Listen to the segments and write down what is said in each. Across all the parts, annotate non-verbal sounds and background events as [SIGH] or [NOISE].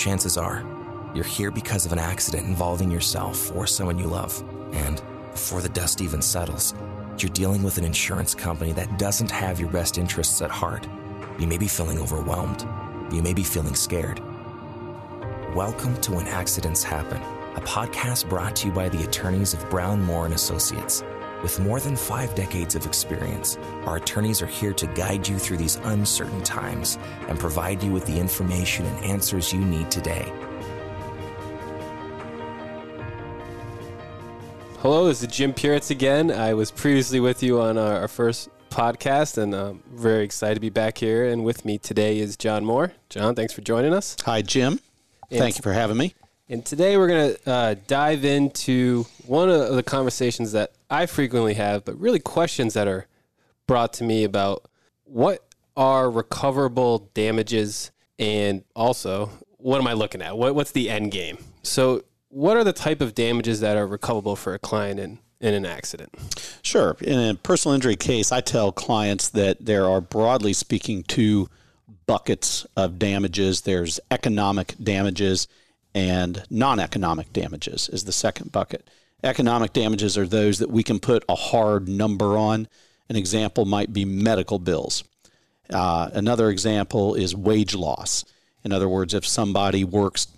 Chances are, you're here because of an accident involving yourself or someone you love. And before the dust even settles, you're dealing with an insurance company that doesn't have your best interests at heart. You may be feeling overwhelmed. You may be feeling scared. Welcome to When Accidents Happen, a podcast brought to you by the attorneys of Brown Moore and Associates. With more than five decades of experience, our attorneys are here to guide you through these uncertain times and provide you with the information and answers you need today. Hello, this is Jim Puritz again. I was previously with you on our, our first podcast, and I'm very excited to be back here. And with me today is John Moore. John, thanks for joining us. Hi, Jim. And Thank you for having me. And today we're going to uh, dive into one of the conversations that I frequently have, but really questions that are brought to me about what are recoverable damages and also what am I looking at? What, what's the end game? So, what are the type of damages that are recoverable for a client in, in an accident? Sure. In a personal injury case, I tell clients that there are, broadly speaking, two buckets of damages there's economic damages and non economic damages, is the second bucket. Economic damages are those that we can put a hard number on. An example might be medical bills. Uh, another example is wage loss. In other words, if somebody works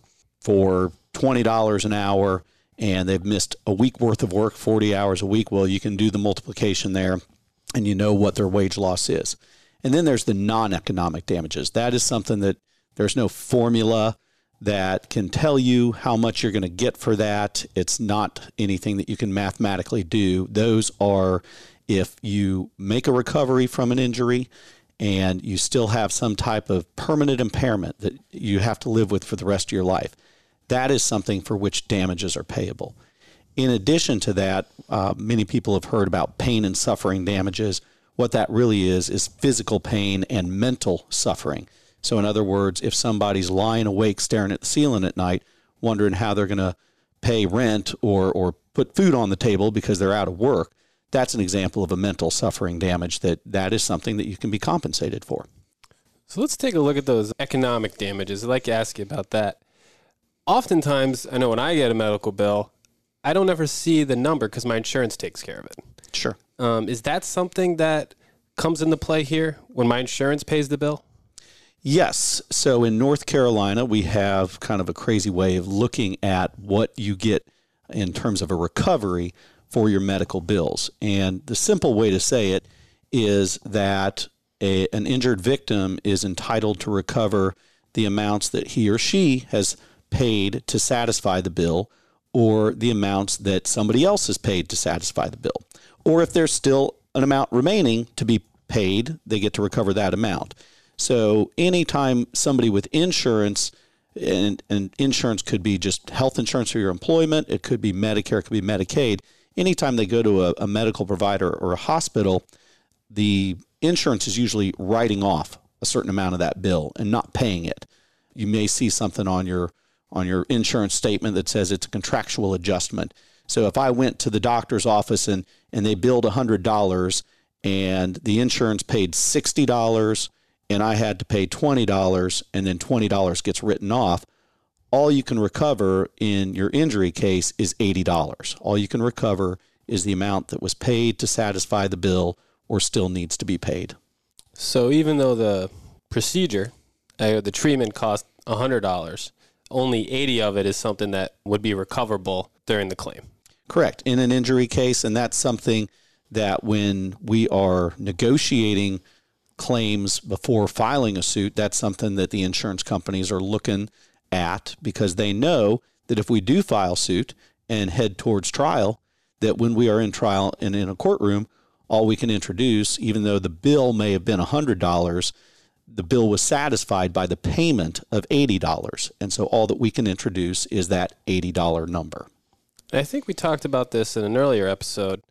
for $20 an hour and they've missed a week worth of work, 40 hours a week, well, you can do the multiplication there and you know what their wage loss is. And then there's the non economic damages. That is something that there's no formula that can tell you how much you're going to get for that. It's not anything that you can mathematically do. Those are if you make a recovery from an injury and you still have some type of permanent impairment that you have to live with for the rest of your life. That is something for which damages are payable. In addition to that, uh, many people have heard about pain and suffering damages. What that really is, is physical pain and mental suffering. So, in other words, if somebody's lying awake staring at the ceiling at night, wondering how they're going to pay rent or, or put food on the table because they're out of work, that's an example of a mental suffering damage that that is something that you can be compensated for. So let's take a look at those economic damages. I'd like to ask you about that. Oftentimes, I know when I get a medical bill, I don't ever see the number because my insurance takes care of it. Sure. Um, is that something that comes into play here when my insurance pays the bill? Yes. So in North Carolina, we have kind of a crazy way of looking at what you get in terms of a recovery for your medical bills. And the simple way to say it is that a, an injured victim is entitled to recover the amounts that he or she has paid to satisfy the bill or the amounts that somebody else has paid to satisfy the bill. Or if there's still an amount remaining to be paid, they get to recover that amount. So anytime somebody with insurance, and, and insurance could be just health insurance for your employment, it could be Medicare, it could be Medicaid. Anytime they go to a, a medical provider or a hospital, the insurance is usually writing off a certain amount of that bill and not paying it. You may see something on your on your insurance statement that says it's a contractual adjustment. So if I went to the doctor's office and and they billed $100 and the insurance paid $60 and I had to pay $20 and then $20 gets written off, all you can recover in your injury case is $80. All you can recover is the amount that was paid to satisfy the bill or still needs to be paid. So even though the procedure, uh, the treatment cost $100, only 80 of it is something that would be recoverable during the claim. Correct. In an injury case, and that's something that when we are negotiating claims before filing a suit, that's something that the insurance companies are looking at because they know that if we do file suit and head towards trial, that when we are in trial and in a courtroom, all we can introduce, even though the bill may have been $100, the bill was satisfied by the payment of $80. And so all that we can introduce is that $80 number. I think we talked about this in an earlier episode.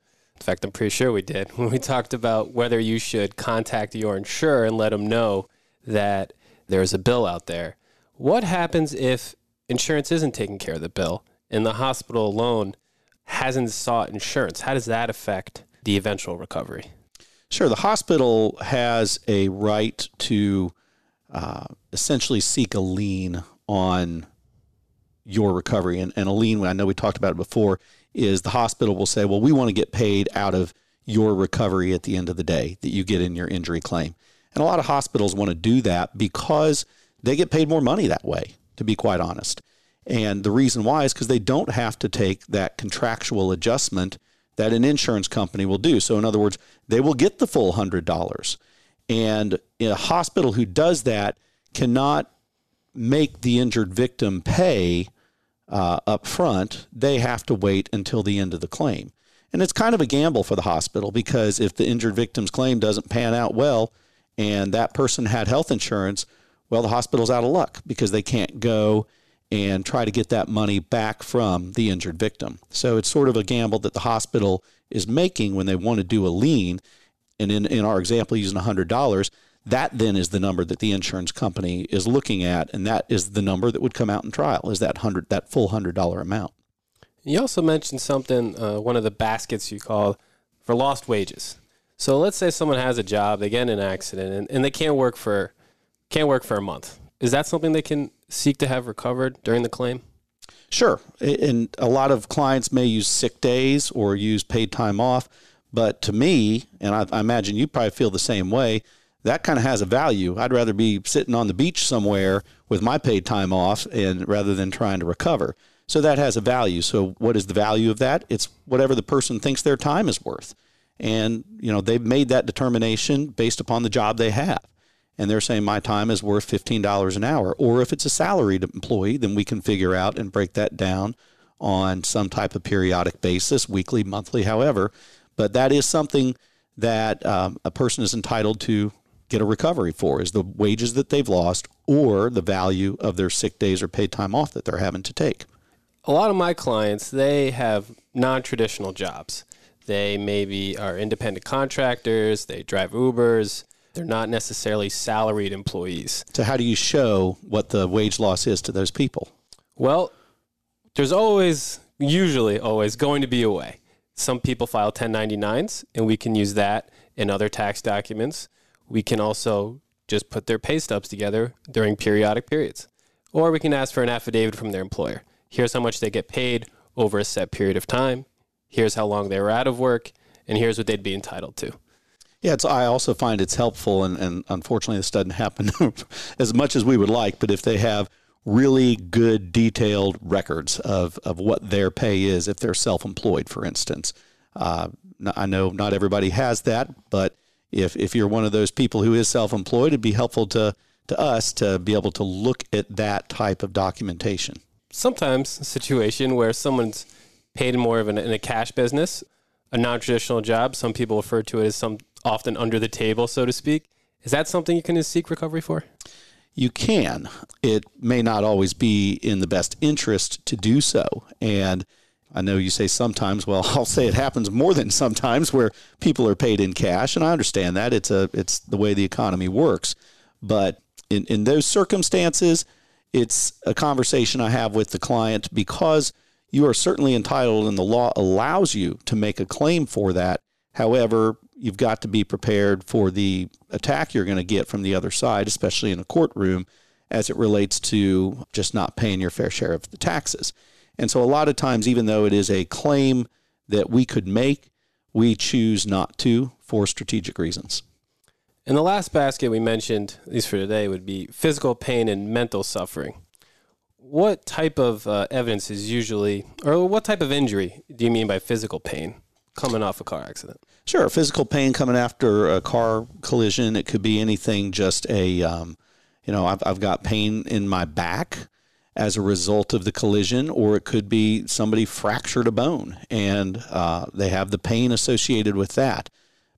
In fact, I'm pretty sure we did [LAUGHS] when we talked about whether you should contact your insurer and let them know that there's a bill out there. What happens if insurance isn't taking care of the bill and the hospital alone hasn't sought insurance? How does that affect the eventual recovery? Sure. The hospital has a right to uh, essentially seek a lien on your recovery. And, and a lien, I know we talked about it before, is the hospital will say, well, we want to get paid out of your recovery at the end of the day that you get in your injury claim. And a lot of hospitals want to do that because they get paid more money that way, to be quite honest. And the reason why is because they don't have to take that contractual adjustment that an insurance company will do. So, in other words, they will get the full $100. And a hospital who does that cannot make the injured victim pay uh, up front. They have to wait until the end of the claim. And it's kind of a gamble for the hospital because if the injured victim's claim doesn't pan out well and that person had health insurance, well, the hospital's out of luck because they can't go and try to get that money back from the injured victim. So it's sort of a gamble that the hospital is making when they want to do a lien. And in, in our example, using $100, that then is the number that the insurance company is looking at. And that is the number that would come out in trial is that hundred, that full $100 amount. You also mentioned something, uh, one of the baskets you call for lost wages. So let's say someone has a job, they get in an accident, and, and they can't work for can't work for a month. Is that something they can seek to have recovered during the claim? Sure. And a lot of clients may use sick days or use paid time off. But to me, and I, I imagine you probably feel the same way, that kind of has a value. I'd rather be sitting on the beach somewhere with my paid time off and rather than trying to recover. So that has a value. So what is the value of that? It's whatever the person thinks their time is worth. And, you know, they've made that determination based upon the job they have and they're saying my time is worth $15 an hour. Or if it's a salaried employee, then we can figure out and break that down on some type of periodic basis, weekly, monthly, however. But that is something that um, a person is entitled to get a recovery for is the wages that they've lost or the value of their sick days or paid time off that they're having to take. A lot of my clients, they have non-traditional jobs. They maybe are independent contractors, they drive Ubers, they're not necessarily salaried employees. So, how do you show what the wage loss is to those people? Well, there's always, usually always, going to be a way. Some people file 1099s, and we can use that in other tax documents. We can also just put their pay stubs together during periodic periods. Or we can ask for an affidavit from their employer. Here's how much they get paid over a set period of time. Here's how long they were out of work, and here's what they'd be entitled to. Yeah, it's, I also find it's helpful, and, and unfortunately, this doesn't happen [LAUGHS] as much as we would like. But if they have really good, detailed records of, of what their pay is, if they're self employed, for instance, uh, I know not everybody has that, but if, if you're one of those people who is self employed, it'd be helpful to, to us to be able to look at that type of documentation. Sometimes a situation where someone's paid more of an, in a cash business, a non traditional job, some people refer to it as some often under the table, so to speak. Is that something you can seek recovery for? You can. It may not always be in the best interest to do so. And I know you say sometimes, well, [LAUGHS] I'll say it happens more than sometimes where people are paid in cash, and I understand that. It's a it's the way the economy works. But in, in those circumstances, it's a conversation I have with the client because you are certainly entitled and the law allows you to make a claim for that. However, you've got to be prepared for the attack you're going to get from the other side, especially in a courtroom, as it relates to just not paying your fair share of the taxes. And so, a lot of times, even though it is a claim that we could make, we choose not to for strategic reasons. And the last basket we mentioned, at least for today, would be physical pain and mental suffering. What type of uh, evidence is usually, or what type of injury do you mean by physical pain coming off a car accident? Sure, physical pain coming after a car collision. It could be anything. Just a, um, you know, I've I've got pain in my back as a result of the collision, or it could be somebody fractured a bone and uh, they have the pain associated with that.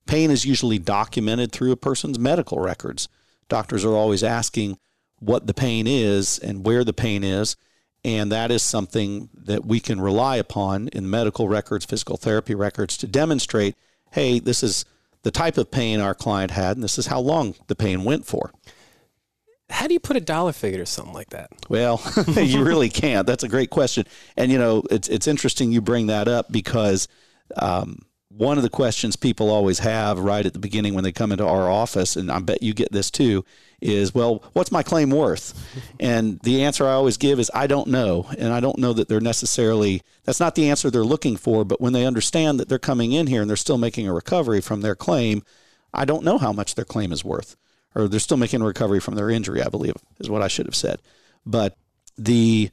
Pain is usually documented through a person's medical records. Doctors are always asking what the pain is and where the pain is. And that is something that we can rely upon in medical records, physical therapy records to demonstrate hey, this is the type of pain our client had, and this is how long the pain went for. How do you put a dollar figure to something like that? Well, [LAUGHS] you really can't. That's a great question, and you know it's it's interesting you bring that up because um, one of the questions people always have right at the beginning when they come into our office, and I bet you get this too, is, well, what's my claim worth? [LAUGHS] and the answer I always give is, I don't know. And I don't know that they're necessarily, that's not the answer they're looking for. But when they understand that they're coming in here and they're still making a recovery from their claim, I don't know how much their claim is worth. Or they're still making recovery from their injury, I believe, is what I should have said. But the,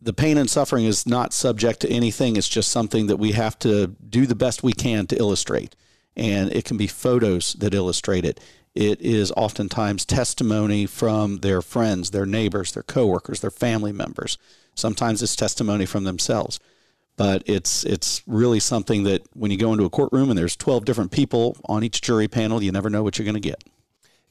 the pain and suffering is not subject to anything. It's just something that we have to do the best we can to illustrate. And it can be photos that illustrate it. It is oftentimes testimony from their friends, their neighbors, their coworkers, their family members. Sometimes it's testimony from themselves. But it's it's really something that when you go into a courtroom and there's 12 different people on each jury panel, you never know what you're going to get.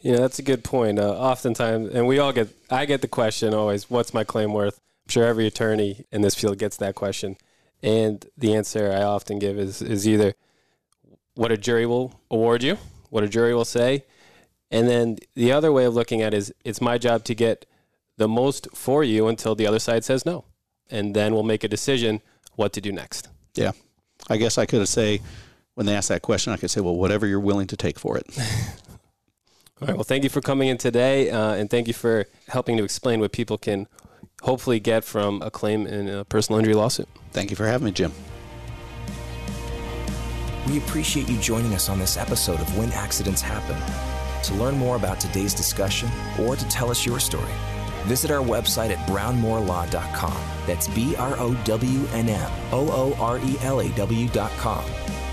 Yeah, that's a good point. Uh, oftentimes, and we all get, I get the question always, what's my claim worth? I'm sure every attorney in this field gets that question. And the answer I often give is, is either what a jury will award you, what a jury will say. And then the other way of looking at it is it's my job to get the most for you until the other side says no. And then we'll make a decision what to do next. Yeah. I guess I could say, when they ask that question, I could say, well, whatever you're willing to take for it. [LAUGHS] All right. Well, thank you for coming in today. Uh, and thank you for helping to explain what people can hopefully get from a claim in a personal injury lawsuit. Thank you for having me, Jim. We appreciate you joining us on this episode of When Accidents Happen. To learn more about today's discussion or to tell us your story, visit our website at brownmoorelaw.com. That's B R O W N M O O R E L A W.com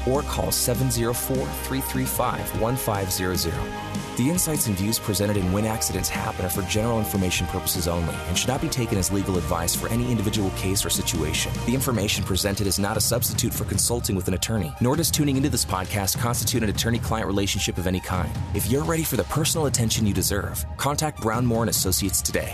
or call 704 335 1500. The insights and views presented in When Accidents Happen are for general information purposes only and should not be taken as legal advice for any individual case or situation. The information presented is not a substitute for consulting with an attorney, nor does tuning into this podcast constitute an attorney client relationship of any kind. If you're ready for the personal attention you deserve, contact Brown Moore and Associates today.